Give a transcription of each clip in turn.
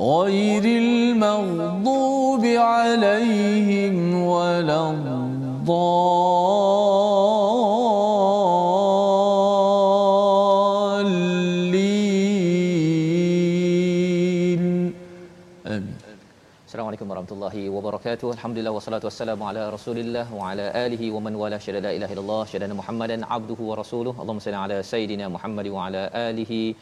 غير المغضوب عليهم ولا الضالين. آمين. السلام عليكم ورحمة الله وبركاته. الحمد لله والصلاة والسلام على رسول الله وعلى آله ومن والاه. شهد لا إله إلا الله شهد محمدا عبده ورسوله. اللهم صل على سيدنا محمد وعلى آله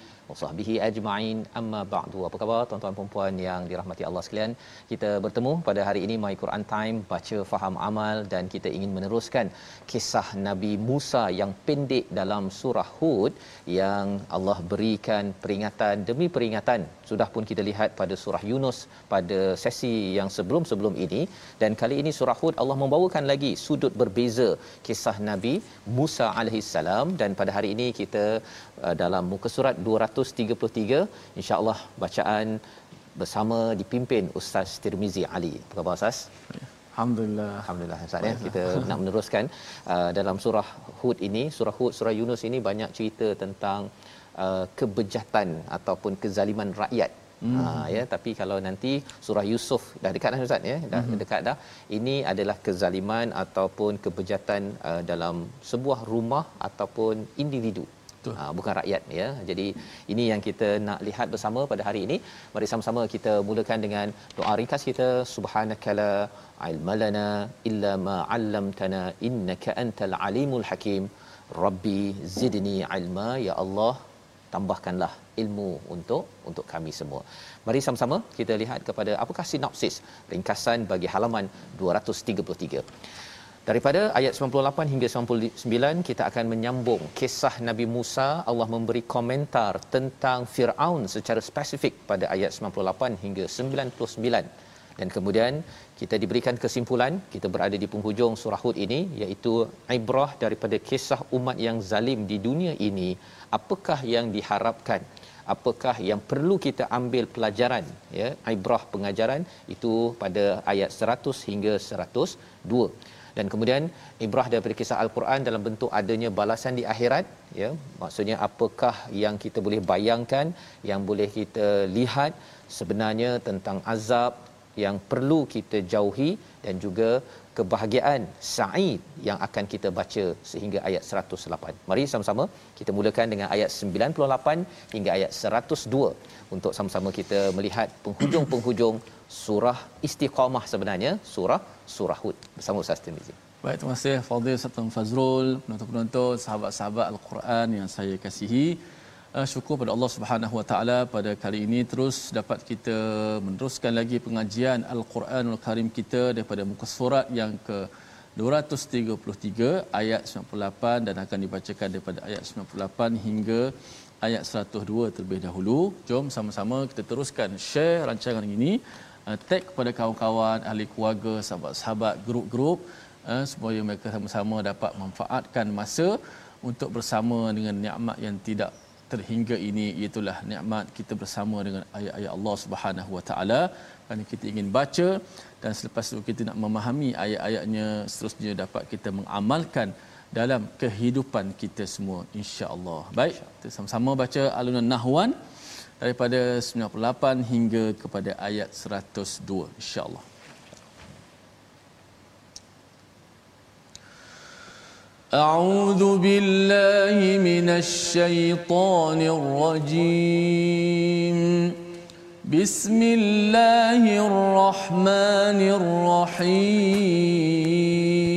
sahbihi ajma'in. Amma ba'du. Apa khabar tuan-tuan dan puan yang dirahmati Allah sekalian? Kita bertemu pada hari ini My Quran Time baca faham amal dan kita ingin meneruskan kisah Nabi Musa yang pendek dalam surah Hud yang Allah berikan peringatan demi peringatan. Sudah pun kita lihat pada surah Yunus pada sesi yang sebelum-sebelum ini dan kali ini surah Hud Allah membawakan lagi sudut berbeza kisah Nabi Musa alaihissalam dan pada hari ini kita dalam muka surat 233 insya-Allah bacaan bersama dipimpin Ustaz Tirmizi Ali. Apa khabar Ustaz? Alhamdulillah Alhamdulillah Ustaz ya. Kita nak meneruskan uh, dalam surah Hud ini, surah Hud, surah Yunus ini banyak cerita tentang uh, kebejatan ataupun kezaliman rakyat. Hmm. Ha ya tapi kalau nanti surah Yusuf dah dekat dah Ustaz ya dah hmm. dekat dah ini adalah kezaliman ataupun kebejatan uh, dalam sebuah rumah ataupun individu Ha, bukan rakyat ya. Jadi ini yang kita nak lihat bersama pada hari ini. Mari sama-sama kita mulakan dengan doa ringkas kita subhanakala ilmalana illa ma 'allamtana innaka antal alimul hakim. Rabbi zidni ilma ya Allah tambahkanlah ilmu untuk untuk kami semua. Mari sama-sama kita lihat kepada apakah sinopsis ringkasan bagi halaman 233. Daripada ayat 98 hingga 99 kita akan menyambung kisah Nabi Musa. Allah memberi komentar tentang Firaun secara spesifik pada ayat 98 hingga 99 dan kemudian kita diberikan kesimpulan kita berada di penghujung surah Hud ini iaitu ibrah daripada kisah umat yang zalim di dunia ini apakah yang diharapkan? Apakah yang perlu kita ambil pelajaran ya? Ibrah pengajaran itu pada ayat 100 hingga 102 dan kemudian ibrah daripada kisah al-Quran dalam bentuk adanya balasan di akhirat ya maksudnya apakah yang kita boleh bayangkan yang boleh kita lihat sebenarnya tentang azab yang perlu kita jauhi dan juga kebahagiaan sa'id yang akan kita baca sehingga ayat 108. Mari sama-sama kita mulakan dengan ayat 98 hingga ayat 102 untuk sama-sama kita melihat penghujung-penghujung surah istiqamah sebenarnya surah surah Hud bersama Ustaz Tirmizi. Baik, terima kasih Fadil Ustaz Fazrul, penonton-penonton, sahabat-sahabat Al-Quran yang saya kasihi. Uh, syukur pada Allah Subhanahu Wa Taala pada kali ini terus dapat kita meneruskan lagi pengajian Al-Quranul Karim kita daripada muka surat yang ke 233 ayat 98 dan akan dibacakan daripada ayat 98 hingga ayat 102 terlebih dahulu. Jom sama-sama kita teruskan share rancangan ini uh, tag kepada kawan-kawan, ahli keluarga, sahabat-sahabat, grup-grup uh, supaya mereka sama-sama dapat manfaatkan masa untuk bersama dengan nikmat yang tidak terhingga ini. Itulah nikmat kita bersama dengan ayat-ayat Allah Subhanahu Wa Taala. Kerana kita ingin baca dan selepas itu kita nak memahami ayat-ayatnya seterusnya dapat kita mengamalkan dalam kehidupan kita semua insya-Allah. Baik, kita sama-sama baca alunan nahwan daripada 98 hingga kepada ayat 102 insya-Allah. أعوذ بالله من الشيطان الرجيم بسم الله الرحمن الرحيم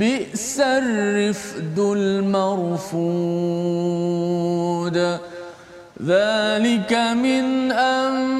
بئس الرفد المرفود. ذلك من انباء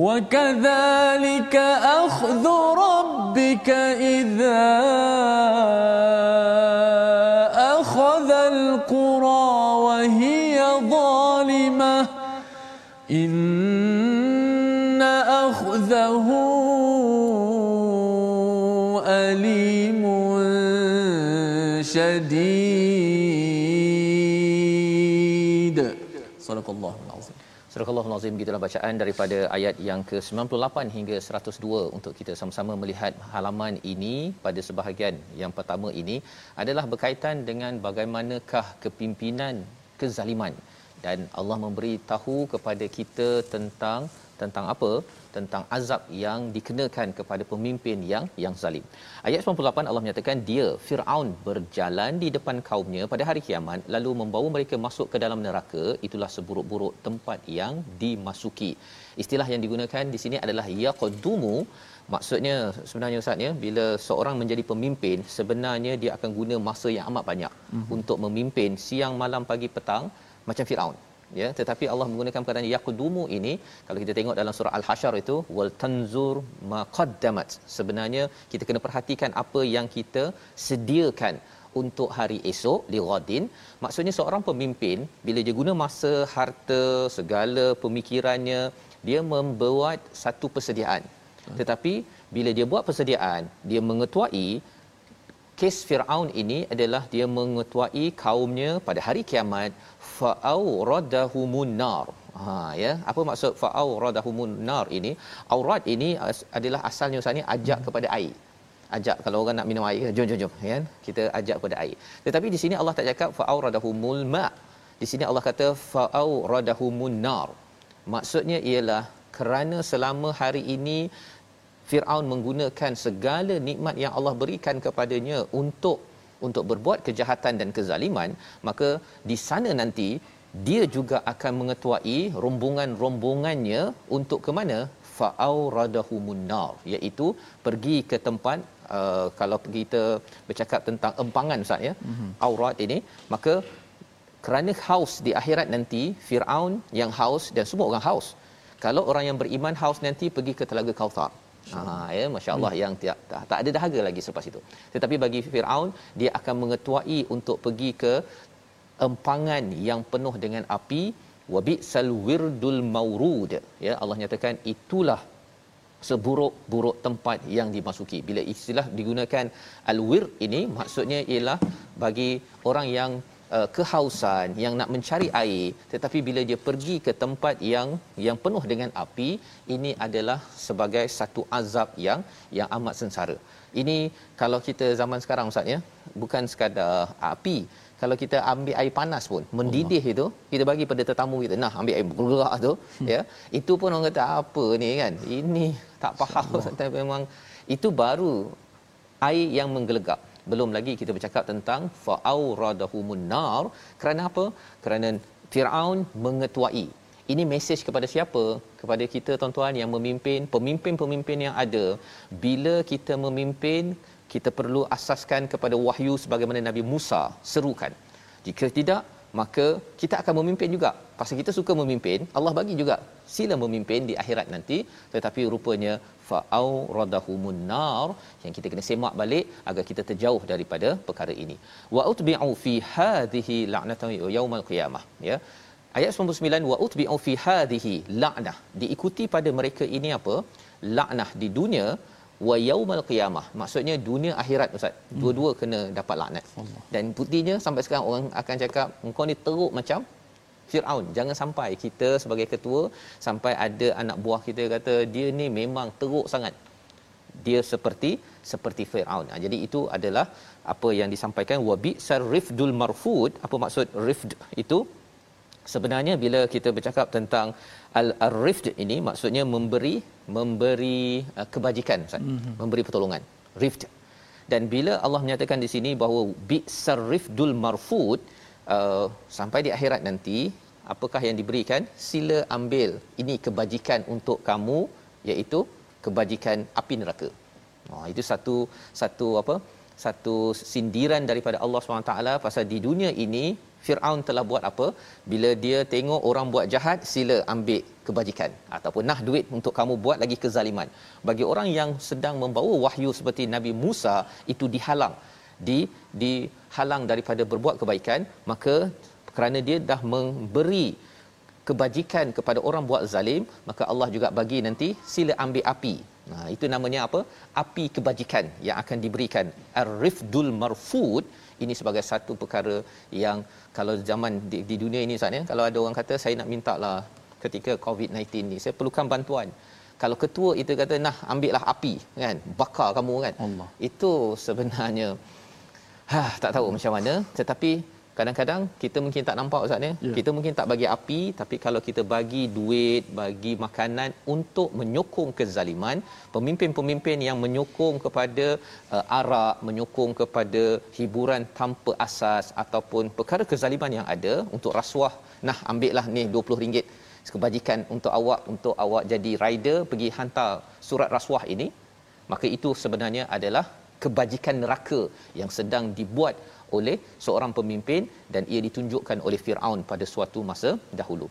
وكذلك أخذ ربك إذا Astagfirullah nazim gitulah bacaan daripada ayat yang ke-98 hingga 102 untuk kita sama-sama melihat halaman ini. Pada sebahagian yang pertama ini adalah berkaitan dengan bagaimanakah kepimpinan kezaliman. Dan Allah memberi tahu kepada kita tentang tentang apa? Tentang azab yang dikenakan kepada pemimpin yang yang zalim. Ayat 98 Allah menyatakan dia Firaun berjalan di depan kaumnya pada hari kiamat lalu membawa mereka masuk ke dalam neraka itulah seburuk-buruk tempat yang dimasuki. Istilah yang digunakan di sini adalah yaqdumu maksudnya sebenarnya ustaz ya bila seorang menjadi pemimpin sebenarnya dia akan guna masa yang amat banyak mm-hmm. untuk memimpin siang malam pagi petang macam Firaun ya tetapi Allah menggunakan perkataan yaqdumu ini kalau kita tengok dalam surah al-hasyr itu wal tanzur maqaddamat sebenarnya kita kena perhatikan apa yang kita sediakan untuk hari esok li ghadin maksudnya seorang pemimpin bila dia guna masa harta segala pemikirannya dia membuat satu persediaan. Tetapi bila dia buat persediaan dia mengetuai kes Firaun ini adalah dia mengetuai kaumnya pada hari kiamat fa'au radahumun nar. Ha ya, apa maksud fa'au radahumun nar ini? Aurat ini adalah asalnya ni ajak hmm. kepada air. Ajak kalau orang nak minum air, jom jom jom ya. Kita ajak kepada air. Tetapi di sini Allah tak cakap fa'au radahumul ma. Di sini Allah kata fa'au radahumun nar. Maksudnya ialah kerana selama hari ini Firaun menggunakan segala nikmat yang Allah berikan kepadanya untuk untuk berbuat kejahatan dan kezaliman maka di sana nanti dia juga akan mengetuai rombongan-rombongannya untuk ke mana? Fa'auradahumun nar iaitu pergi ke tempat uh, kalau kita bercakap tentang empangan ustaz ya mm-hmm. aurat ini maka kerana haus di akhirat nanti Firaun yang haus dan semua orang haus. Kalau orang yang beriman haus nanti pergi ke telaga Kautsar Ha ya masya-Allah hmm. yang tak, tak tak ada dahaga lagi selepas itu. Tetapi bagi Firaun dia akan mengetuai untuk pergi ke empangan yang penuh dengan api wabisal wirdul maurud ya Allah nyatakan itulah seburuk-buruk tempat yang dimasuki bila istilah digunakan al-wir ini maksudnya ialah bagi orang yang uh, kehausan yang nak mencari air tetapi bila dia pergi ke tempat yang yang penuh dengan api ini adalah sebagai satu azab yang yang amat sengsara. Ini kalau kita zaman sekarang ustaz ya bukan sekadar api. Kalau kita ambil air panas pun mendidih Allah. itu kita bagi pada tetamu kita nah ambil air bergerak tu hmm. ya. Itu pun orang kata apa ni kan? Ini tak faham memang. Itu baru air yang menggelegak belum lagi kita bercakap tentang fa'auradahumun nar. Kerana apa? Kerana Firaun mengetuai. Ini mesej kepada siapa? Kepada kita tuan-tuan yang memimpin pemimpin-pemimpin yang ada. Bila kita memimpin kita perlu asaskan kepada wahyu sebagaimana Nabi Musa serukan. Jika tidak maka kita akan memimpin juga. Pasal kita suka memimpin Allah bagi juga sila memimpin di akhirat nanti. Tetapi rupanya fa'au radahumun nar yang kita kena semak balik agar kita terjauh daripada perkara ini. Wa utbi'u fi hadhihi la'natan yaumal qiyamah ya. Ayat 99 wa utbi'u fi hadhihi la'nah. Diikuti pada mereka ini apa? Laknah di dunia wa yaumal qiyamah. Maksudnya dunia akhirat ustaz. Dua-dua kena dapat laknat. Allah. dan buktinya sampai sekarang orang akan cakap engkau ni teruk macam Firaun. Jangan sampai kita sebagai ketua sampai ada anak buah kita kata dia ni memang teruk sangat. Dia seperti seperti Firaun. Ha, jadi itu adalah apa yang disampaikan wabi sarifdul marfud. Apa maksud rifd itu sebenarnya bila kita bercakap tentang al-rifd ini maksudnya memberi memberi uh, kebajikan mm-hmm. memberi pertolongan rifd dan bila Allah menyatakan di sini bahawa bi sarifdul marfud uh, sampai di akhirat nanti apakah yang diberikan sila ambil ini kebajikan untuk kamu iaitu kebajikan api neraka. Oh itu satu satu apa? Satu sindiran daripada Allah SWT pasal di dunia ini Firaun telah buat apa? Bila dia tengok orang buat jahat, sila ambil kebajikan ataupun nah duit untuk kamu buat lagi kezaliman. Bagi orang yang sedang membawa wahyu seperti Nabi Musa itu dihalang di dihalang daripada berbuat kebaikan maka kerana dia dah memberi kebajikan kepada orang buat zalim maka Allah juga bagi nanti sila ambil api nah itu namanya apa api kebajikan yang akan diberikan ar-rifdul marfud ini sebagai satu perkara yang kalau zaman di, di dunia ini saatnya kalau ada orang kata saya nak minta lah ketika covid-19 ni saya perlukan bantuan. Kalau ketua itu kata nah ambillah api kan bakar kamu kan. Allah. itu sebenarnya ha tak tahu macam mana. Tetapi kadang-kadang kita mungkin tak nampak ustaz ya yeah. kita mungkin tak bagi api tapi kalau kita bagi duit bagi makanan untuk menyokong kezaliman pemimpin-pemimpin yang menyokong kepada uh, arak menyokong kepada hiburan tanpa asas ataupun perkara kezaliman yang ada untuk rasuah nah ambillah ni 20 ringgit kebajikan untuk awak untuk awak jadi rider pergi hantar surat rasuah ini maka itu sebenarnya adalah kebajikan neraka yang sedang dibuat oleh seorang pemimpin dan ia ditunjukkan oleh Firaun pada suatu masa dahulu.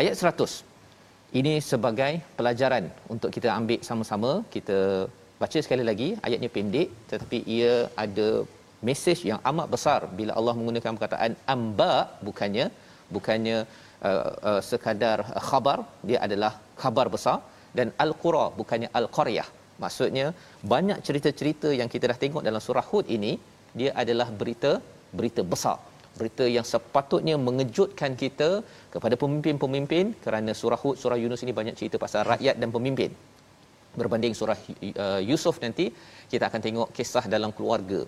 Ayat 100. Ini sebagai pelajaran untuk kita ambil sama-sama. Kita baca sekali lagi ayatnya pendek tetapi ia ada mesej yang amat besar bila Allah menggunakan perkataan amba bukannya bukannya uh, uh, sekadar khabar dia adalah khabar besar dan al-qura bukannya al-qaryah maksudnya banyak cerita-cerita yang kita dah tengok dalam surah hud ini dia adalah berita berita besar. Berita yang sepatutnya mengejutkan kita kepada pemimpin-pemimpin kerana surah Hud surah Yunus ini banyak cerita pasal rakyat dan pemimpin. Berbanding surah uh, Yusuf nanti kita akan tengok kisah dalam keluarga.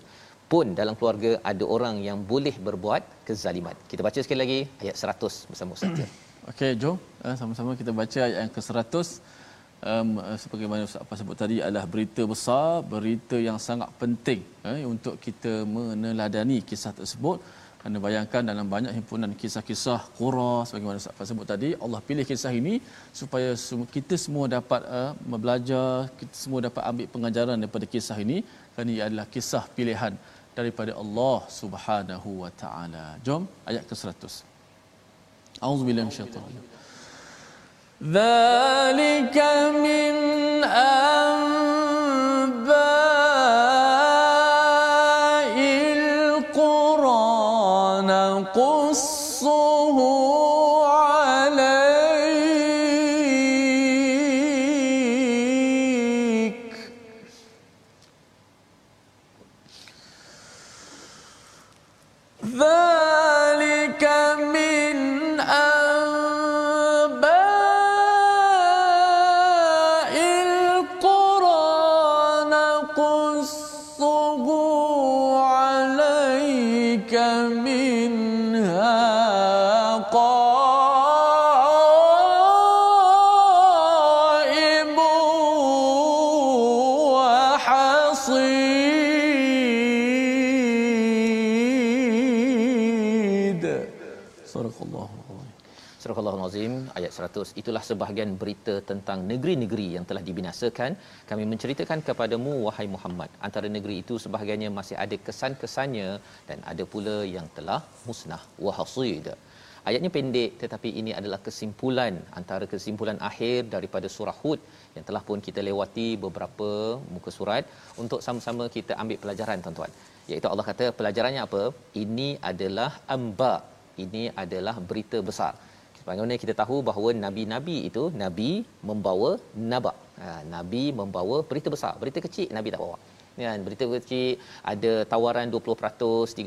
Pun dalam keluarga ada orang yang boleh berbuat kezaliman. Kita baca sekali lagi ayat 100 bersama Ustaz. Okey jom. Uh, sama-sama kita baca ayat yang ke-100 um, seperti mana Ustaz apa sebut tadi adalah berita besar, berita yang sangat penting eh, untuk kita meneladani kisah tersebut. Anda bayangkan dalam banyak himpunan kisah-kisah Qura sebagaimana Ustaz Fah sebut tadi, Allah pilih kisah ini supaya kita semua dapat uh, belajar, kita semua dapat ambil pengajaran daripada kisah ini kerana ia adalah kisah pilihan daripada Allah Subhanahu wa taala. Jom ayat ke-100. Auzubillahi minasyaitanir ذلك من أنباء ayat 100 itulah sebahagian berita tentang negeri-negeri yang telah dibinasakan. Kami menceritakan kepadamu wahai Muhammad antara negeri itu sebahagiannya masih ada kesan-kesannya dan ada pula yang telah musnah. Wa hasid. Ayatnya pendek tetapi ini adalah kesimpulan antara kesimpulan akhir daripada surah Hud yang telah pun kita lewati beberapa muka surat. Untuk sama-sama kita ambil pelajaran tuan-tuan iaitu Allah kata pelajarannya apa? Ini adalah amba. Ini adalah berita besar Bagaimana kita tahu bahawa nabi-nabi itu nabi membawa naba. Ha, nabi membawa berita besar, berita kecil nabi tak bawa. Kan berita kecil ada tawaran 20%, 30%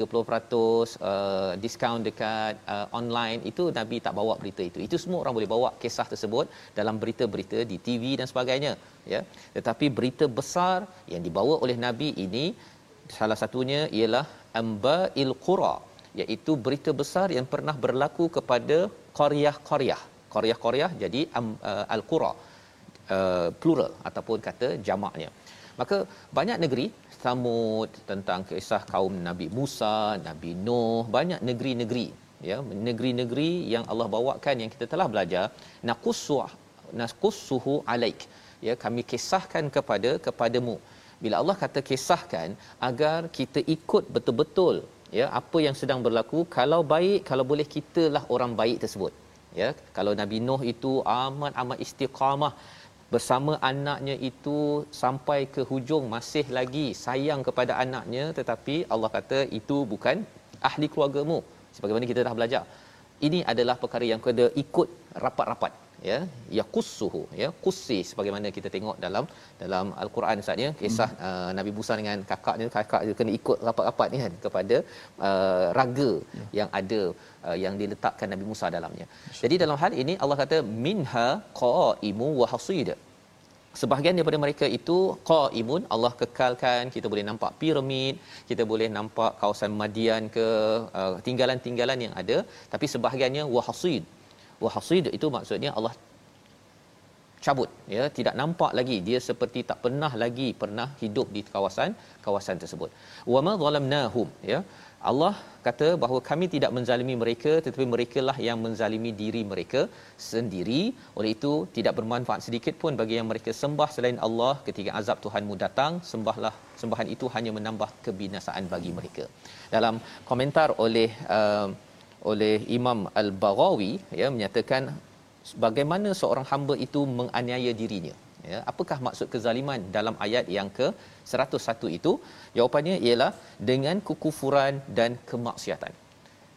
uh, diskaun dekat uh, online itu nabi tak bawa berita itu. Itu semua orang boleh bawa kisah tersebut dalam berita-berita di TV dan sebagainya, ya. Tetapi berita besar yang dibawa oleh nabi ini salah satunya ialah amba'il qura iaitu berita besar yang pernah berlaku kepada qaryah-qaryah. Qaryah-qaryah jadi um, uh, al-qura uh, plural ataupun kata jamaknya. Maka banyak negeri Samud tentang kisah kaum Nabi Musa, Nabi Nuh, banyak negeri-negeri ya, negeri-negeri yang Allah bawakan yang kita telah belajar naqussu naqussuhu alaik. Ya, kami kisahkan kepada kepadamu. Bila Allah kata kisahkan agar kita ikut betul-betul ya apa yang sedang berlaku kalau baik kalau boleh kitalah orang baik tersebut. Ya kalau nabi nuh itu amat amat istiqamah bersama anaknya itu sampai ke hujung masih lagi sayang kepada anaknya tetapi Allah kata itu bukan ahli keluargamu. Sebagaimana kita dah belajar. Ini adalah perkara yang kena ikut rapat-rapat ya yaqussuhu ya qussi sebagaimana kita tengok dalam dalam al-Quran Ustaz ya kisah hmm. uh, Nabi Musa dengan kakaknya kakak dia kena ikut rapat-rapat ni kan kepada uh, raga ya. yang ada uh, yang diletakkan Nabi Musa dalamnya. Masya. Jadi dalam hal ini Allah kata minha qaimu wa hasid. Sebahagian daripada mereka itu qaimun Allah kekalkan kita boleh nampak piramid, kita boleh nampak kawasan Madian ke uh, tinggalan-tinggalan yang ada tapi sebahagiannya wa hasid itu maksudnya Allah cabut ya. Tidak nampak lagi. Dia seperti tak pernah lagi pernah hidup di kawasan kawasan tersebut. Wama zalamnahum ya. Allah kata bahawa kami tidak menzalimi mereka tetapi merekalah yang menzalimi diri mereka sendiri. Oleh itu tidak bermanfaat sedikit pun bagi yang mereka sembah selain Allah. Ketika azab Tuhanmu datang sembahlah sembahan itu hanya menambah kebinasaan bagi mereka. Dalam komentar oleh uh, oleh Imam Al-Baghawi ya menyatakan bagaimana seorang hamba itu menganiaya dirinya. Ya apakah maksud kezaliman dalam ayat yang ke 101 itu? Jawapannya ialah dengan kekufuran dan kemaksiatan.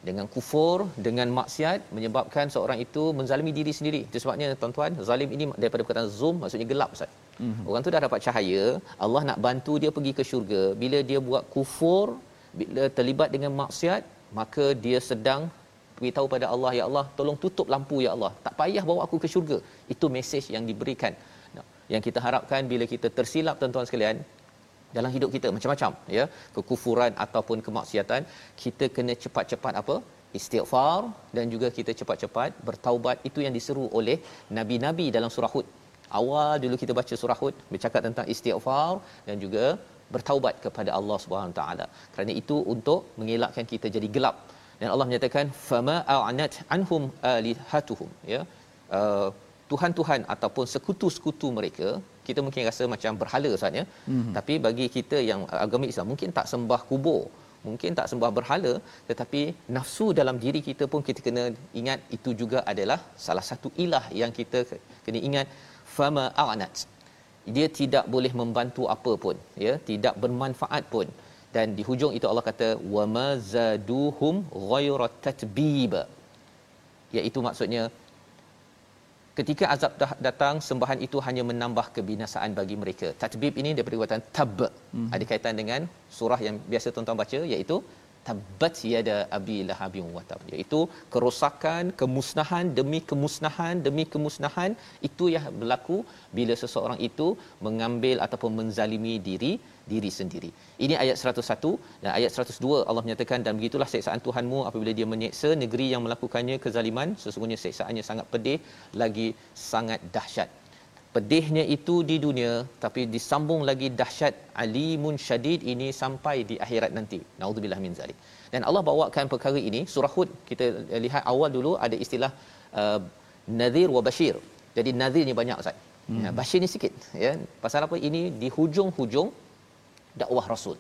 Dengan kufur dengan maksiat menyebabkan seorang itu menzalimi diri sendiri. Itu sebabnya tuan-tuan zalim ini daripada perkataan zoom maksudnya gelap ustaz. Mm-hmm. orang tu dah dapat cahaya Allah nak bantu dia pergi ke syurga. Bila dia buat kufur bila terlibat dengan maksiat maka dia sedang beritahu pada Allah ya Allah tolong tutup lampu ya Allah. Tak payah bawa aku ke syurga. Itu mesej yang diberikan. Yang kita harapkan bila kita tersilap tuan-tuan sekalian dalam hidup kita macam-macam ya. Kekufuran ataupun kemaksiatan kita kena cepat-cepat apa? Istighfar dan juga kita cepat-cepat bertaubat. Itu yang diseru oleh nabi-nabi dalam surah hud. Awal dulu kita baca surah hud bercakap tentang istighfar dan juga bertaubat kepada Allah Subhanahu taala. Kerana itu untuk mengelakkan kita jadi gelap dan Allah menyatakan fama a'nat anhum alihatuhum. Ya. Uh, tuhan-tuhan ataupun sekutu-sekutu mereka kita mungkin rasa macam berhala saatnya mm-hmm. tapi bagi kita yang agama Islam mungkin tak sembah kubur mungkin tak sembah berhala tetapi nafsu dalam diri kita pun kita kena ingat itu juga adalah salah satu ilah yang kita kena ingat. Fama a'nat dia tidak boleh membantu apa pun ya. Tidak bermanfaat pun dan di hujung itu Allah kata wa mazaduhum ghayra tatbib iaitu maksudnya ketika azab dah datang sembahan itu hanya menambah kebinasaan bagi mereka. Tatbib ini daripada perkataan tab hmm. ada kaitan dengan surah yang biasa tuan-tuan baca iaitu tabbat yada abi lahabin wa tab. Iaitu kerosakan kemusnahan demi kemusnahan demi kemusnahan itu yang berlaku bila seseorang itu mengambil ataupun menzalimi diri diri sendiri. Ini ayat 101 dan ayat 102 Allah menyatakan dan begitulah seksaan Tuhanmu apabila dia menyeksa negeri yang melakukannya kezaliman sesungguhnya seksaannya sangat pedih lagi sangat dahsyat. Pedihnya itu di dunia tapi disambung lagi dahsyat alimun syadid ini sampai di akhirat nanti. Nauzubillah min zalik. Dan Allah bawakan perkara ini surah Hud kita lihat awal dulu ada istilah uh, nadhir wa bashir. Jadi nadhir ni banyak Ustaz. Hmm. Ya, bashir ni sikit ya. Pasal apa? Ini di hujung-hujung dakwah Rasul.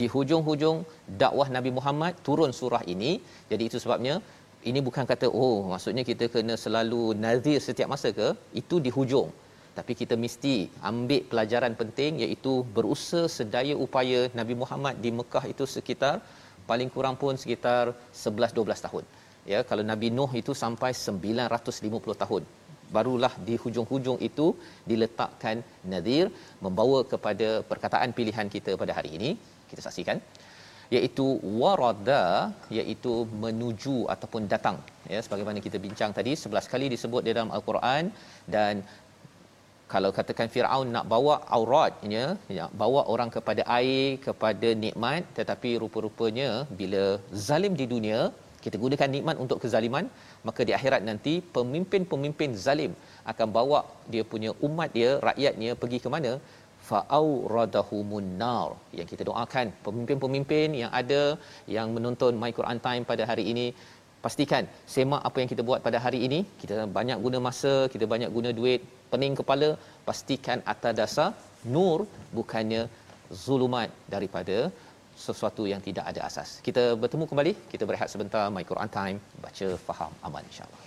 Di hujung-hujung dakwah Nabi Muhammad turun surah ini. Jadi itu sebabnya ini bukan kata oh maksudnya kita kena selalu nazir setiap masa ke? Itu di hujung. Tapi kita mesti ambil pelajaran penting iaitu berusaha sedaya upaya Nabi Muhammad di Mekah itu sekitar paling kurang pun sekitar 11 12 tahun. Ya, kalau Nabi Nuh itu sampai 950 tahun barulah di hujung-hujung itu diletakkan nadir membawa kepada perkataan pilihan kita pada hari ini. Kita saksikan. Iaitu warada iaitu menuju ataupun datang. Ya sebagaimana kita bincang tadi 11 kali disebut di dalam al-Quran. Dan kalau katakan Firaun nak bawa aurat ya, ya bawa orang kepada air kepada nikmat tetapi rupa-rupanya bila zalim di dunia kita gunakan nikmat untuk kezaliman maka di akhirat nanti pemimpin-pemimpin zalim akan bawa dia punya umat dia rakyatnya pergi ke mana? Fa'auradahumun nar. Yang kita doakan pemimpin-pemimpin yang ada yang menonton my Quran time pada hari ini pastikan semak apa yang kita buat pada hari ini kita banyak guna masa kita banyak guna duit pening kepala pastikan atas dasar nur bukannya zulumat daripada sesuatu yang tidak ada asas. Kita bertemu kembali, kita berehat sebentar My Quran Time, baca faham aman insya-Allah.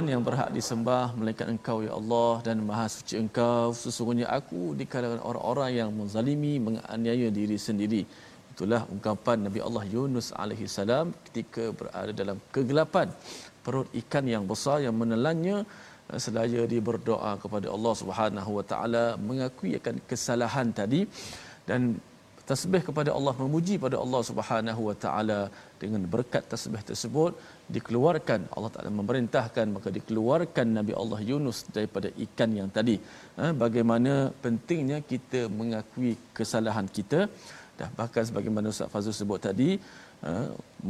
Tuhan yang berhak disembah melainkan Engkau ya Allah dan Maha Suci Engkau. Sesungguhnya aku di kalangan orang-orang yang menzalimi menganiaya diri sendiri. Itulah ungkapan Nabi Allah Yunus alaihi salam ketika berada dalam kegelapan. Perut ikan yang besar yang menelannya eh, selaya dia berdoa kepada Allah Subhanahu wa taala mengakui akan kesalahan tadi dan tasbih kepada Allah memuji pada Allah Subhanahu wa taala dengan berkat tasbih tersebut dikeluarkan. Allah Taala memerintahkan maka dikeluarkan Nabi Allah Yunus daripada ikan yang tadi. Ha, bagaimana pentingnya kita mengakui kesalahan kita. Dah bahkan sebagaimana Ustaz Fazul sebut tadi ha,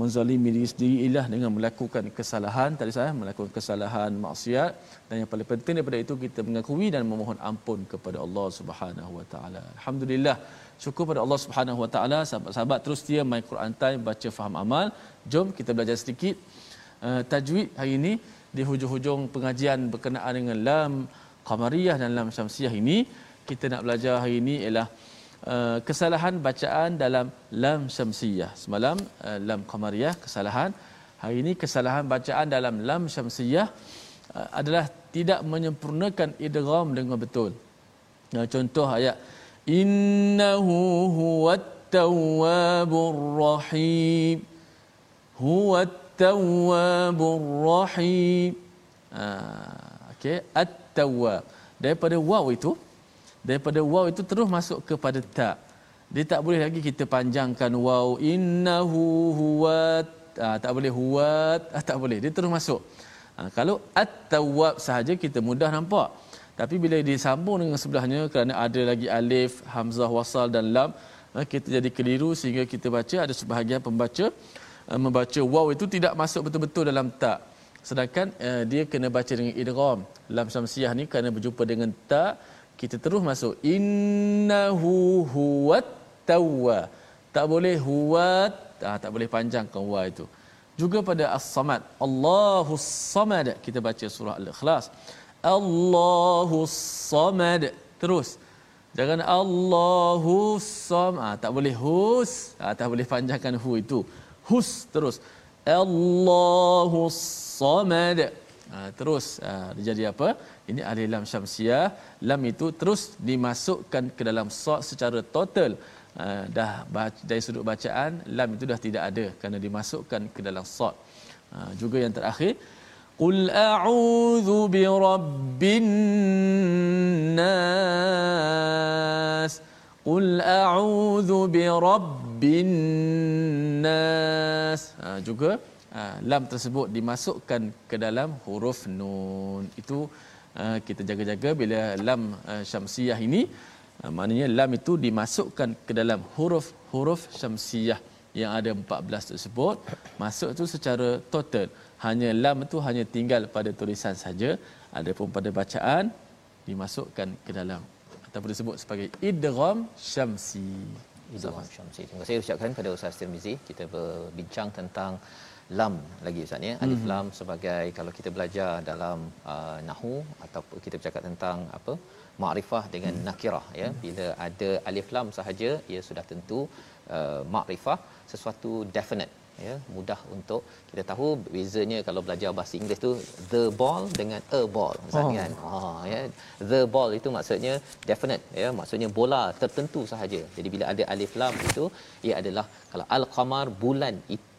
menzalimi diri sendiri ialah dengan melakukan kesalahan. Tadi saya melakukan kesalahan maksiat. Dan yang paling penting daripada itu kita mengakui dan memohon ampun kepada Allah Subhanahu wa taala. Alhamdulillah syukur pada Allah Subhanahu wa taala. Sahabat-sahabat terus dia my Quran time baca faham amal. Jom kita belajar sedikit uh, tajwid hari ini di hujung-hujung pengajian berkenaan dengan lam qamariyah dan lam syamsiyah ini kita nak belajar hari ini ialah uh, kesalahan bacaan dalam lam syamsiyah. Semalam uh, lam qamariyah kesalahan. Hari ini kesalahan bacaan dalam lam syamsiyah uh, adalah tidak menyempurnakan idgham dengan betul. Contoh ayat innahu huwat tawwabur rahim. Huwat tawwabur rahim. Ha okey. At-tawwab. Daripada waw itu daripada waw itu terus masuk kepada ta. Dia tak boleh lagi kita panjangkan waw. Innahu huwat. Uh, tak boleh huwat. Uh, tak boleh. Dia terus masuk. Uh, kalau at-tawwab sahaja kita mudah nampak. Tapi bila disambung dengan sebelahnya kerana ada lagi alif hamzah wasal dan lam kita jadi keliru sehingga kita baca ada sebahagian pembaca uh, membaca waw itu tidak masuk betul-betul dalam tak. Sedangkan uh, dia kena baca dengan idgham. Lam syamsiah ni kerana berjumpa dengan tak kita terus masuk. Innahu huwat tawwa. Tak boleh huwat ah, tak boleh panjangkan wa itu. Juga pada as-samad Allahus samad kita baca surah al-ikhlas. Allahus samad terus. Jangan Allahu sam ah, tak boleh hus ah, tak boleh panjangkan hu itu hus terus. Allahus samad ah, terus ah, jadi apa? Ini alif lam syamsiah. Lam itu terus dimasukkan ke dalam sad secara total. Uh, dah baca, dari sudut bacaan lam itu dah tidak ada kerana dimasukkan ke dalam sad uh, juga yang terakhir qul a'udzu bi rabbin nas qul a'udzu bi rabbin nas uh, juga uh, lam tersebut dimasukkan ke dalam huruf nun. Itu uh, kita jaga-jaga bila lam uh, syamsiah ini uh, maknanya lam itu dimasukkan ke dalam huruf-huruf syamsiah yang ada 14 tersebut. Masuk itu secara total. Hanya lam itu hanya tinggal pada tulisan saja. Adapun pada bacaan dimasukkan ke dalam ataupun disebut sebagai idgham syamsi. Idgham syamsi. Terima kasih ucapkan pada Ustaz Tirmizi kita berbincang tentang lam lagi ustaz ya? Alif hmm. lam sebagai kalau kita belajar dalam uh, nahwu atau kita bercakap tentang apa? Makrifah dengan hmm. nakirah ya? Hmm. bila ada alif lam sahaja ia sudah tentu uh, makrifah sesuatu definite ya mudah untuk kita tahu bezanya kalau belajar bahasa Inggeris tu the ball dengan a ball Ustaz oh. kan? Ha ya. The ball itu maksudnya definite ya maksudnya bola tertentu sahaja. Jadi bila ada alif lam itu ia adalah kalau al-qamar bulan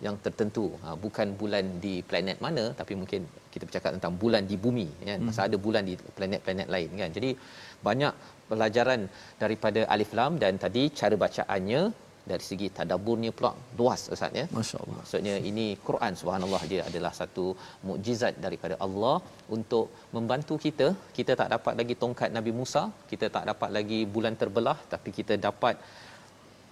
yang tertentu. Ha, bukan bulan di planet mana tapi mungkin kita bercakap tentang bulan di bumi ya. Hmm. masa ada bulan di planet-planet lain kan? Jadi banyak pelajaran daripada alif lam dan tadi cara bacaannya dari segi tadabburnya pula luas ustaz ya. Masyaallah maksudnya ini Quran subhanallah dia adalah satu mukjizat daripada Allah untuk membantu kita. Kita tak dapat lagi tongkat Nabi Musa kita tak dapat lagi bulan terbelah tapi kita dapat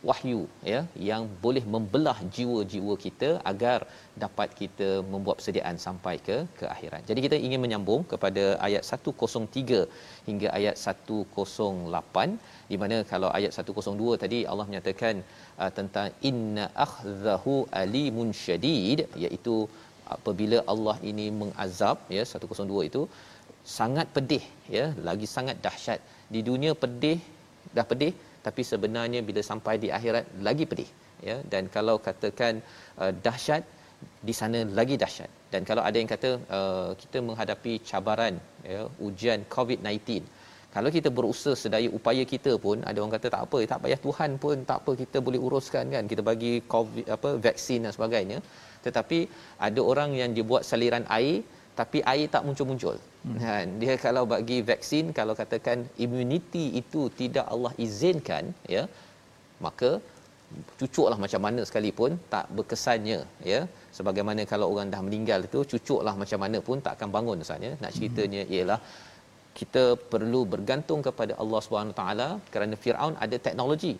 wahyu ya yang boleh membelah jiwa-jiwa kita agar dapat kita membuat persediaan sampai ke ke akhirat. Jadi kita ingin menyambung kepada ayat 103 hingga ayat 108 di mana kalau ayat 102 tadi Allah menyatakan uh, tentang inna akhzahu alimun syadid iaitu apabila Allah ini mengazab ya 102 itu sangat pedih ya lagi sangat dahsyat. Di dunia pedih dah pedih tapi sebenarnya bila sampai di akhirat lagi pedih ya. Dan kalau katakan uh, dahsyat di sana lagi dahsyat. Dan kalau ada yang kata uh, kita menghadapi cabaran ya ujian covid-19 kalau kita berusaha sedaya upaya kita pun ada orang kata tak apa tak payah Tuhan pun tak apa kita boleh uruskan kan. Kita bagi covid apa vaksin dan sebagainya. Tetapi ada orang yang dia buat saliran air tapi air tak muncul-muncul. Hmm. kan? Dia kalau bagi vaksin kalau katakan immunity itu tidak Allah izinkan ya maka cucuklah macam mana sekalipun tak berkesannya ya. Sebagaimana kalau orang dah meninggal itu cucuklah macam mana pun tak akan bangun ustaz ya. Nak ceritanya hmm. ialah kita perlu bergantung kepada Allah Subhanahu taala kerana Firaun ada teknologi.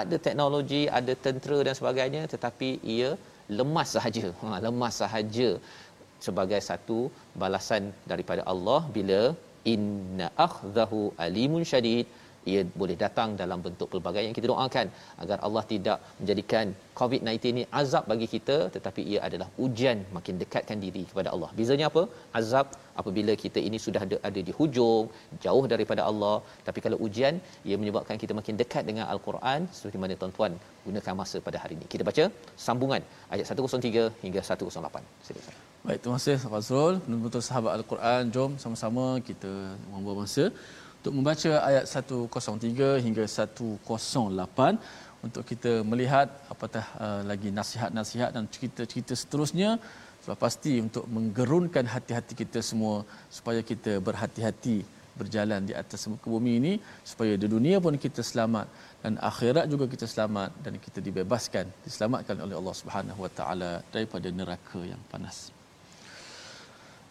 Ada teknologi ada tentera dan sebagainya tetapi ia lemas sahaja. Ha lemas sahaja sebagai satu balasan daripada Allah bila inna akhdahu alimun syadid ia boleh datang dalam bentuk pelbagai yang kita doakan agar Allah tidak menjadikan COVID-19 ini azab bagi kita tetapi ia adalah ujian makin dekatkan diri kepada Allah. Bezanya apa? Azab apabila kita ini sudah ada, ada di hujung, jauh daripada Allah, tapi kalau ujian ia menyebabkan kita makin dekat dengan Al-Quran seperti mana tuan-tuan gunakan masa pada hari ini. Kita baca sambungan ayat 103 hingga 108. Silakan. Baik, terima kasih Fazrul. Betul-betul sahabat Al-Quran, jom sama-sama kita membuat masa untuk membaca ayat 103 hingga 108 untuk kita melihat apatah uh, lagi nasihat-nasihat dan cerita-cerita seterusnya sudah pasti untuk menggerunkan hati-hati kita semua supaya kita berhati-hati berjalan di atas muka bumi ini supaya di dunia pun kita selamat dan akhirat juga kita selamat dan kita dibebaskan diselamatkan oleh Allah Subhanahu wa taala daripada neraka yang panas.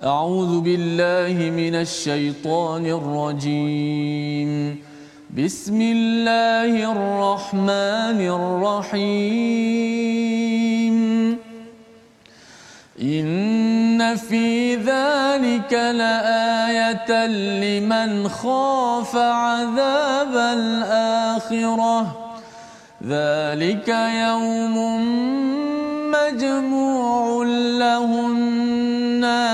أعوذ بالله من الشيطان الرجيم. بسم الله الرحمن الرحيم. إن في ذلك لآية لمن خاف عذاب الآخرة. ذلك يوم مجموع لهم.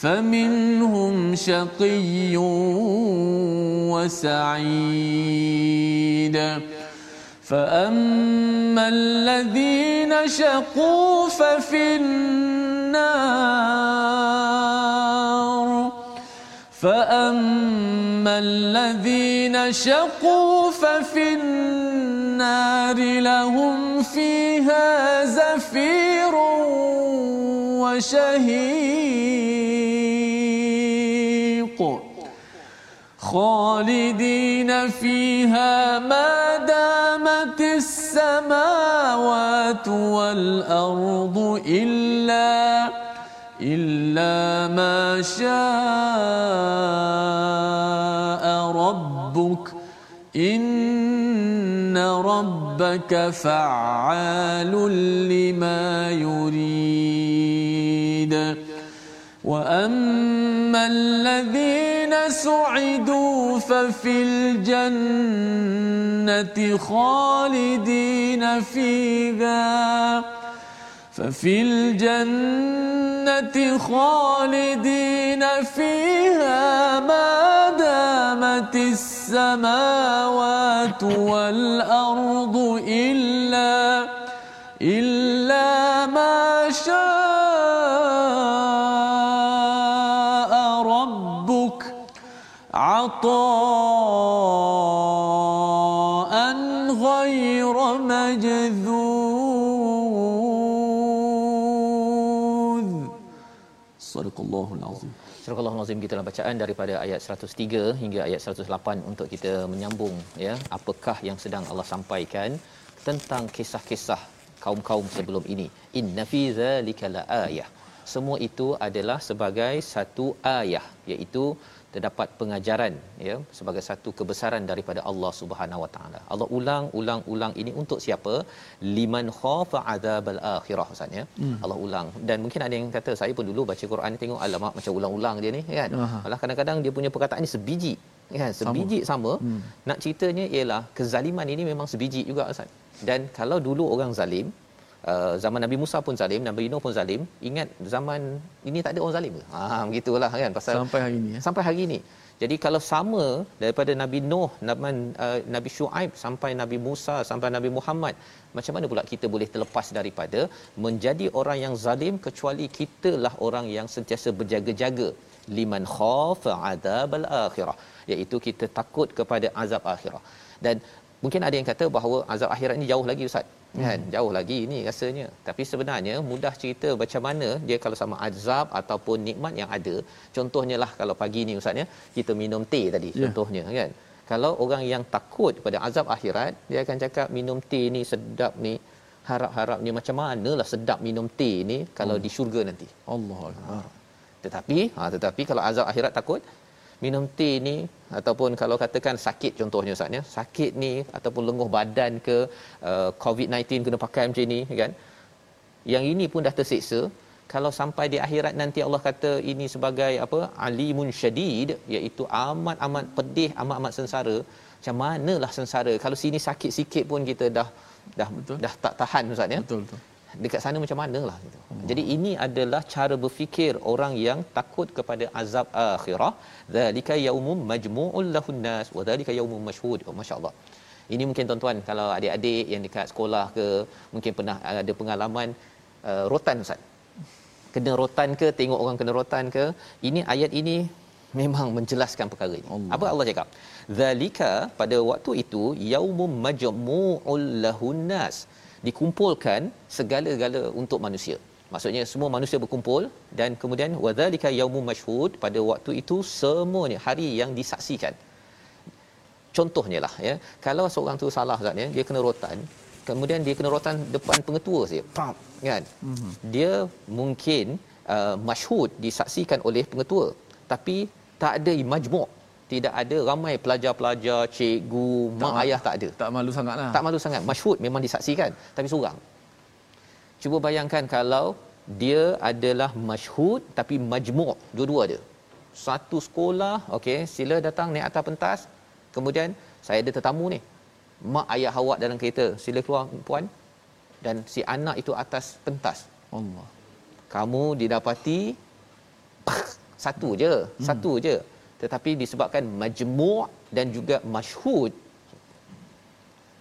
فمنهم شقي وسعيد. فأما الذين شقوا ففي النار. فأما الذين شقوا ففي النار لهم فيها زفير وشهيق. خالدين فيها ما دامت السماوات والأرض إلا إلا ما شاء ربك. إن ربك فعال لما يريد. وأما الذين سعدوا ففي الجنة خالدين فيها. ففي الجنة خالدين فيها. ما دامت السماوات والأرض إلا إلا ما شاء Surah Al-Azim kita dalam bacaan daripada ayat 103 hingga ayat 108 untuk kita menyambung ya. Apakah yang sedang Allah sampaikan tentang kisah-kisah kaum-kaum sebelum ini? Inna fi zalika laayah semua itu adalah sebagai satu ayah iaitu terdapat pengajaran ya sebagai satu kebesaran daripada Allah Subhanahu Wa Taala. Allah ulang-ulang-ulang ini untuk siapa? Liman khafa adzabal akhirah Ustaz ya. Hmm. Allah ulang dan mungkin ada yang kata saya pun dulu baca Quran tengok alamak macam ulang-ulang dia ni kan. Malah kadang-kadang dia punya perkataan ni sebiji kan sebiji sama, sama. Hmm. nak ceritanya ialah kezaliman ini memang sebiji juga Ustaz. Dan kalau dulu orang zalim Uh, zaman Nabi Musa pun zalim, Nabi Nuh pun zalim. Ingat zaman ini tak ada orang zalim ke? Ha begitulah kan pasal sampai hari ini ya. Sampai hari ini. Jadi kalau sama daripada Nabi Nuh, Nabi, uh, Nabi Shu'aib sampai Nabi Musa sampai Nabi Muhammad, macam mana pula kita boleh terlepas daripada menjadi orang yang zalim kecuali kitalah orang yang sentiasa berjaga-jaga liman khafa adzabal akhirah iaitu kita takut kepada azab akhirah. Dan mungkin ada yang kata bahawa azab akhirat ini jauh lagi ustaz. Kan? Hmm. jauh lagi ni rasanya. Tapi sebenarnya mudah cerita macam mana dia kalau sama azab ataupun nikmat yang ada. Contohnya lah kalau pagi ni ustaz ya. Kita minum teh tadi yeah. contohnya kan? Kalau orang yang takut pada azab akhirat dia akan cakap minum teh ni sedap ni. Harap-harapnya macam manalah sedap minum teh ni kalau hmm. di syurga nanti. Allah ha. tetapi ha tetapi kalau azab akhirat takut minum teh ni ataupun kalau katakan sakit contohnya Ustaz ya. Sakit ni ataupun lenguh badan ke uh, COVID-19 kena pakai macam ni kan? Yang ini pun dah tersiksa. Kalau sampai di akhirat nanti Allah kata ini sebagai apa? Alimun syadid iaitu amat amat pedih amat amat sengsara. Macam manalah sengsara. Kalau sini sakit sikit pun kita dah dah betul. dah tak tahan ustaz ya. Betul betul dekat sana macam mana lah gitu. Hmm. Jadi ini adalah cara berfikir orang yang takut kepada azab akhirah. Zalika yaumum majmu'ul lahun nas wa zalika yaumum mashhud. Oh, Masya-Allah. Ini mungkin tuan-tuan kalau adik-adik yang dekat sekolah ke mungkin pernah ada pengalaman uh, rotan ustaz. Kena rotan ke tengok orang kena rotan ke? Ini ayat ini memang menjelaskan perkara ini. Allah. Apa Allah cakap? Zalika pada waktu itu yaumum majmu'ul lahun nas dikumpulkan segala-gala untuk manusia. Maksudnya semua manusia berkumpul dan kemudian wadzalika yaumum mashhud pada waktu itu semuanya hari yang disaksikan. Contohnya lah ya, kalau seorang tu salah Ustaz ya, dia kena rotan, kemudian dia kena rotan depan pengetua saja. Pam kan. Mm-hmm. Dia mungkin uh, masyhud disaksikan oleh pengetua tapi tak ada majmuk tidak ada ramai pelajar-pelajar, cikgu, tak mak ayah tak ada. Tak malu sangatlah. Tak malu sangat. Masyhur memang disaksikan tapi seorang. Cuba bayangkan kalau dia adalah masyhur tapi majmuk dua-dua ada. Satu sekolah, okey, sila datang naik atas pentas. Kemudian saya ada tetamu ni. Mak ayah awak dalam kereta, sila keluar puan. Dan si anak itu atas pentas. Allah. Kamu didapati satu je, hmm. satu je tetapi disebabkan majmu' dan juga masyhud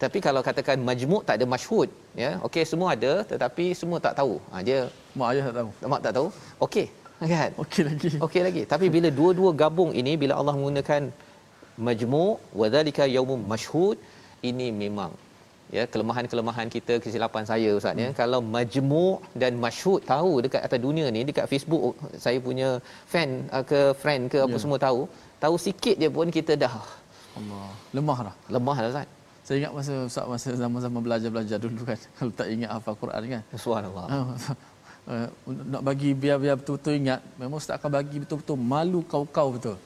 tapi kalau katakan majmu' tak ada masyhud ya okey semua ada tetapi semua tak tahu. Ha dia mak ayah tak tahu. mak tak tahu. Okey kan? Okey lagi. Okey lagi. Tapi bila dua-dua gabung ini bila Allah menggunakan majmu' wa dzalika yaumum masyhud ini memang ya kelemahan-kelemahan kita kesilapan saya ustaz ya. Hmm. kalau majmu' dan masyhud tahu dekat atas dunia ni dekat Facebook saya punya fan uh, ke friend ke apa ya. semua tahu tahu sikit dia pun kita dah. Allah. Lemah dah? Lemah dah ustaz. Saya ingat masa ustaz masa zaman-zaman belajar-belajar dulu kan kalau tak ingat hafal Quran kan. Subhanallah. Uh, nak bagi biar-biar betul-betul ingat memang ustaz akan bagi betul-betul malu kau-kau betul.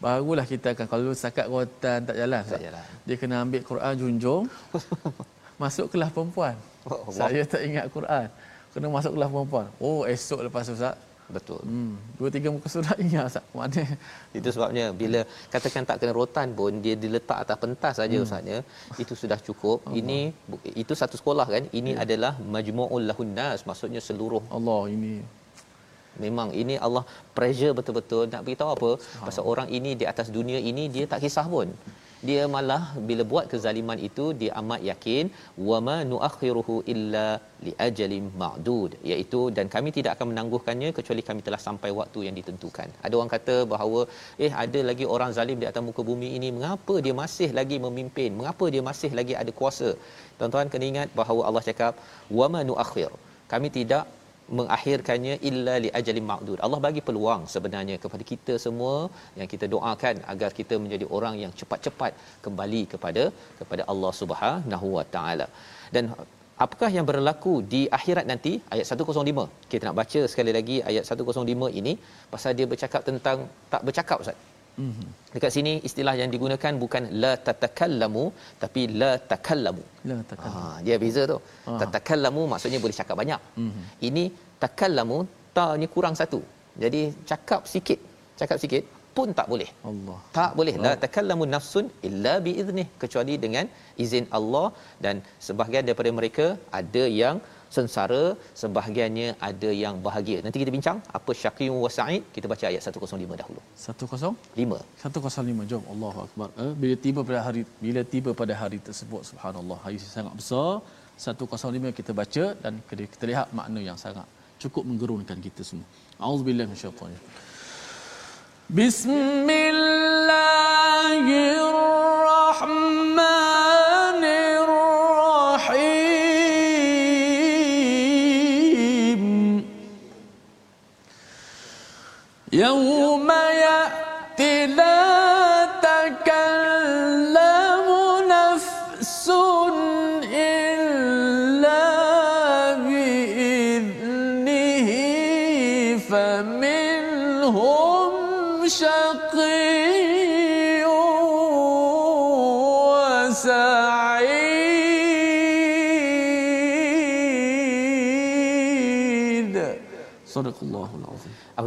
Barulah kita akan kalau setakat rotan tak jalan tak jalan. Dia kena ambil Quran junjung masuk kelas perempuan. Oh, saya tak ingat Quran. Kena masuk kelas perempuan. Oh esok lepas Ustaz. Betul. Hmm dua tiga muka surat ingat Ustaz. Mana itu sebabnya bila katakan tak kena rotan pun dia diletak atas pentas saja hmm. Ustaznya itu sudah cukup. Allah. ini itu satu sekolah kan? Ini ya. adalah majmu'ul lahun nas maksudnya seluruh. Allah ini. Memang ini Allah pressure betul-betul nak beritahu apa. Pasal orang ini di atas dunia ini dia tak kisah pun. Dia malah bila buat kezaliman itu dia amat yakin wama nuakhiruhu illa li ajalin ma'dud iaitu dan kami tidak akan menangguhkannya kecuali kami telah sampai waktu yang ditentukan. Ada orang kata bahawa eh ada lagi orang zalim di atas muka bumi ini mengapa dia masih lagi memimpin? Mengapa dia masih lagi ada kuasa? Tuan-tuan kena ingat bahawa Allah cakap wama nuakhir. Kami tidak mengakhirkannya illa li ajalin ma'dud. Allah bagi peluang sebenarnya kepada kita semua. Yang kita doakan agar kita menjadi orang yang cepat-cepat kembali kepada kepada Allah Subhanahu wa taala. Dan apakah yang berlaku di akhirat nanti? Ayat 105 kita nak baca sekali lagi ayat 105 ini. Pasal dia bercakap tentang tak bercakap ustaz Mm-hmm. Dekat sini istilah yang digunakan bukan la tatakallamu tapi la takallamu. La takallamu. Ha, dia beza tu. Ha. Tatakallamu maksudnya boleh cakap banyak. Mm-hmm. Ini takallamu ta ni kurang satu. Jadi cakap sikit, cakap sikit pun tak boleh. Allah. Tak boleh. La takallamu nafsun illa bi idnih kecuali dengan izin Allah dan sebahagian daripada mereka ada yang sengsara sebahagiannya ada yang bahagia. Nanti kita bincang apa syaqiyun wa sa'id. Kita baca ayat 105 dahulu. 105 105 jom Allahu akbar. Eh, bila tiba pada hari bila tiba pada hari tersebut subhanallah. Hari sangat besar. 105 kita baca dan kita lihat makna yang sangat cukup menggerunkan kita semua. Auzubillahi minasyaitanir Bismillahirrahmanirrahim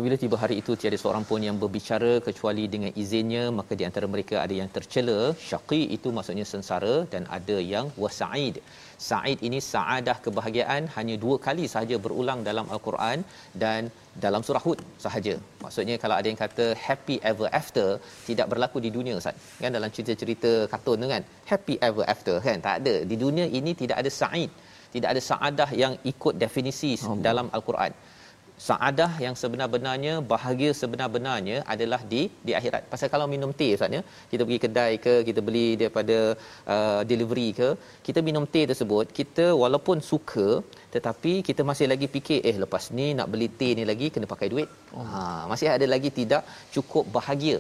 Apabila tiba hari itu tiada seorang pun yang berbicara kecuali dengan izinnya maka di antara mereka ada yang tercela syaqi itu maksudnya sengsara dan ada yang wasaid. Said ini saadah kebahagiaan hanya dua kali sahaja berulang dalam al-Quran dan dalam surah Hud sahaja. Maksudnya kalau ada yang kata happy ever after tidak berlaku di dunia Ustaz. Kan dalam cerita-cerita kartun tu kan happy ever after kan tak ada. Di dunia ini tidak ada said. Tidak ada saadah yang ikut definisi Allah. dalam al-Quran saadah yang sebenar-benarnya bahagia sebenar-benarnya adalah di di akhirat. Pasal kalau minum teh ustaz ya kita pergi kedai ke kita beli daripada uh, delivery ke kita minum teh tersebut kita walaupun suka tetapi kita masih lagi fikir eh lepas ni nak beli teh ni lagi kena pakai duit. Oh. ha masih ada lagi tidak cukup bahagia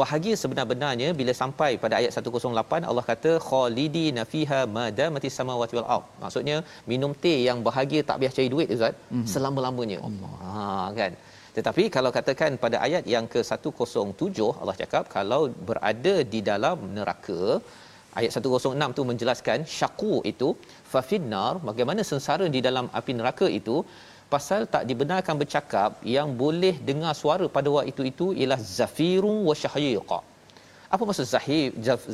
bahagia sebenar-benarnya bila sampai pada ayat 108 Allah kata khalidina fiha madamati samawati wal ard. Maksudnya minum teh yang bahagia tak payah cari duit ustaz mm-hmm. selama-lamanya. Allah. Ha kan? Tetapi kalau katakan pada ayat yang ke 107 Allah cakap kalau berada di dalam neraka ayat 106 tu menjelaskan syaqu itu fafinnar bagaimana sengsara di dalam api neraka itu pasal tak dibenarkan bercakap yang boleh dengar suara pada waktu itu itu ialah zafirun wa syahyiq. Apa maksud zahir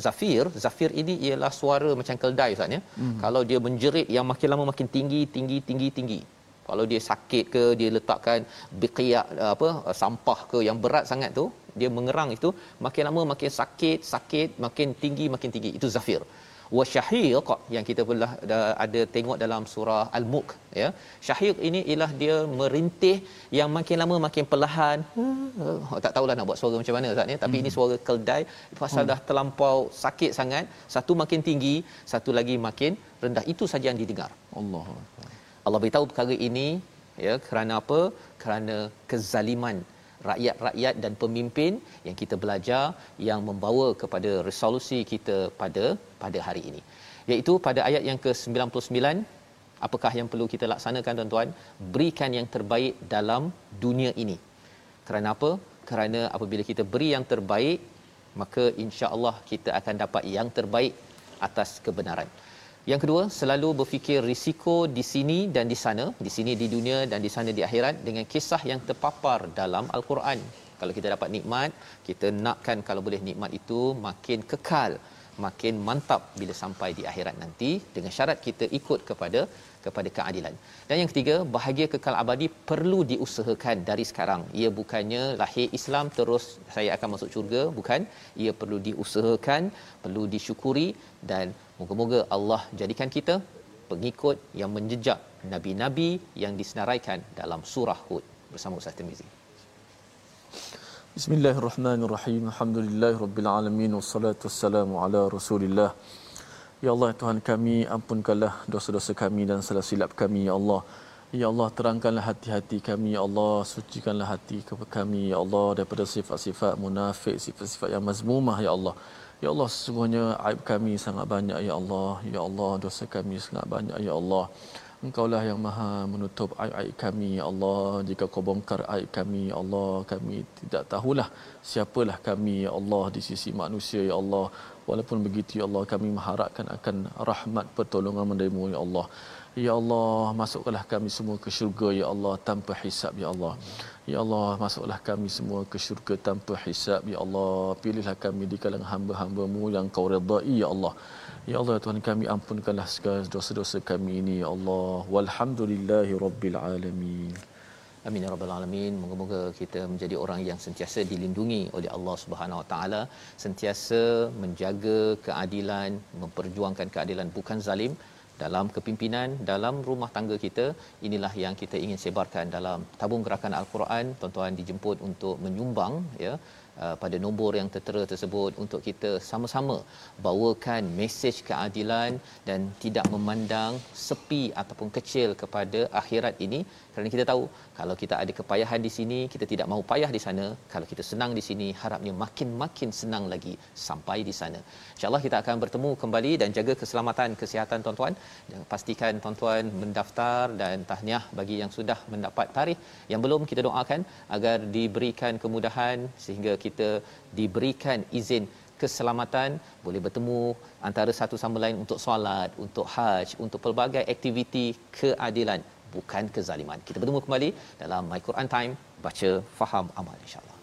zafir? Zafir ini ialah suara macam keldai ustaz ya. Hmm. Kalau dia menjerit yang makin lama makin tinggi tinggi tinggi tinggi. Kalau dia sakit ke dia letakkan biqiyak apa sampah ke yang berat sangat tu dia mengerang itu makin lama makin sakit sakit makin tinggi makin tinggi itu zafir wa syahiq yang kita pernah ada tengok dalam surah al-mulk ya. Syahiq ini ialah dia merintih yang makin lama makin perlahan. Oh, tak tahulah nak buat suara macam mana ustaz ni tapi hmm. ini suara keldai pasal hmm. dah terlampau sakit sangat. Satu makin tinggi satu lagi makin rendah. Itu saja yang didengar. Allah Allah beritahu perkara ini ya kerana apa? Kerana kezaliman rakyat-rakyat dan pemimpin yang kita belajar yang membawa kepada resolusi kita pada pada hari ini. Iaitu pada ayat yang ke-99 apakah yang perlu kita laksanakan tuan-tuan? Berikan yang terbaik dalam dunia ini. Kerana apa? Kerana apabila kita beri yang terbaik maka insya-Allah kita akan dapat yang terbaik atas kebenaran yang kedua, selalu berfikir risiko di sini dan di sana, di sini di dunia dan di sana di akhirat dengan kisah yang terpapar dalam al-Quran. Kalau kita dapat nikmat, kita nakkan kalau boleh nikmat itu makin kekal, makin mantap bila sampai di akhirat nanti dengan syarat kita ikut kepada kepada keadilan. Dan yang ketiga, bahagia kekal abadi perlu diusahakan dari sekarang. Ia bukannya lahir Islam terus saya akan masuk syurga, bukan. Ia perlu diusahakan, perlu disyukuri dan moga-moga Allah jadikan kita pengikut yang menjejak nabi-nabi yang disenaraikan dalam surah Hud bersama Ustaz Tirmizi. Bismillahirrahmanirrahim. Alhamdulillahirabbil alamin wassalatu wassalamu ala Rasulillah. Ya Allah Tuhan kami ampunkanlah dosa-dosa kami dan salah silap kami ya Allah. Ya Allah terangkanlah hati-hati kami ya Allah sucikanlah hati kami ya Allah daripada sifat-sifat munafik sifat-sifat yang mazmumah ya Allah. Ya Allah sesungguhnya aib kami sangat banyak ya Allah. Ya Allah dosa kami sangat banyak ya Allah. Engkaulah yang maha menutup aib-aib kami ya Allah. Jika kau bongkar aib kami ya Allah, kami tidak tahulah siapalah kami ya Allah di sisi manusia ya Allah. Walaupun begitu ya Allah kami mengharapkan akan rahmat pertolongan darimu ya Allah. Ya Allah masukkanlah kami semua ke syurga ya Allah tanpa hisab ya Allah. Ya Allah masuklah kami semua ke syurga tanpa hisab ya Allah. Pilihlah kami di kalangan hamba-hambamu yang kau redai ya Allah. Ya Allah Tuhan kami ampunkanlah segala dosa-dosa kami ini ya Allah. Walhamdulillahi rabbil alamin. Amin ya rabbal alamin. Moga-moga kita menjadi orang yang sentiasa dilindungi oleh Allah Subhanahu wa taala, sentiasa menjaga keadilan, memperjuangkan keadilan bukan zalim dalam kepimpinan dalam rumah tangga kita inilah yang kita ingin sebarkan dalam tabung gerakan al-Quran. Tuan-tuan dijemput untuk menyumbang ya uh, pada nombor yang tertera tersebut untuk kita sama-sama bawakan mesej keadilan dan tidak memandang sepi ataupun kecil kepada akhirat ini kerana kita tahu kalau kita ada kepayahan di sini kita tidak mahu payah di sana. Kalau kita senang di sini harapnya makin-makin senang lagi sampai di sana. Insyaallah kita akan bertemu kembali dan jaga keselamatan kesihatan tuan-tuan. Dan pastikan tuan-tuan mendaftar dan tahniah bagi yang sudah mendapat tarikh. Yang belum kita doakan agar diberikan kemudahan sehingga kita diberikan izin keselamatan. Boleh bertemu antara satu sama lain untuk solat untuk haji untuk pelbagai aktiviti keadilan bukan kezaliman. Kita bertemu kembali dalam my Quran time. Baca faham amal insyaallah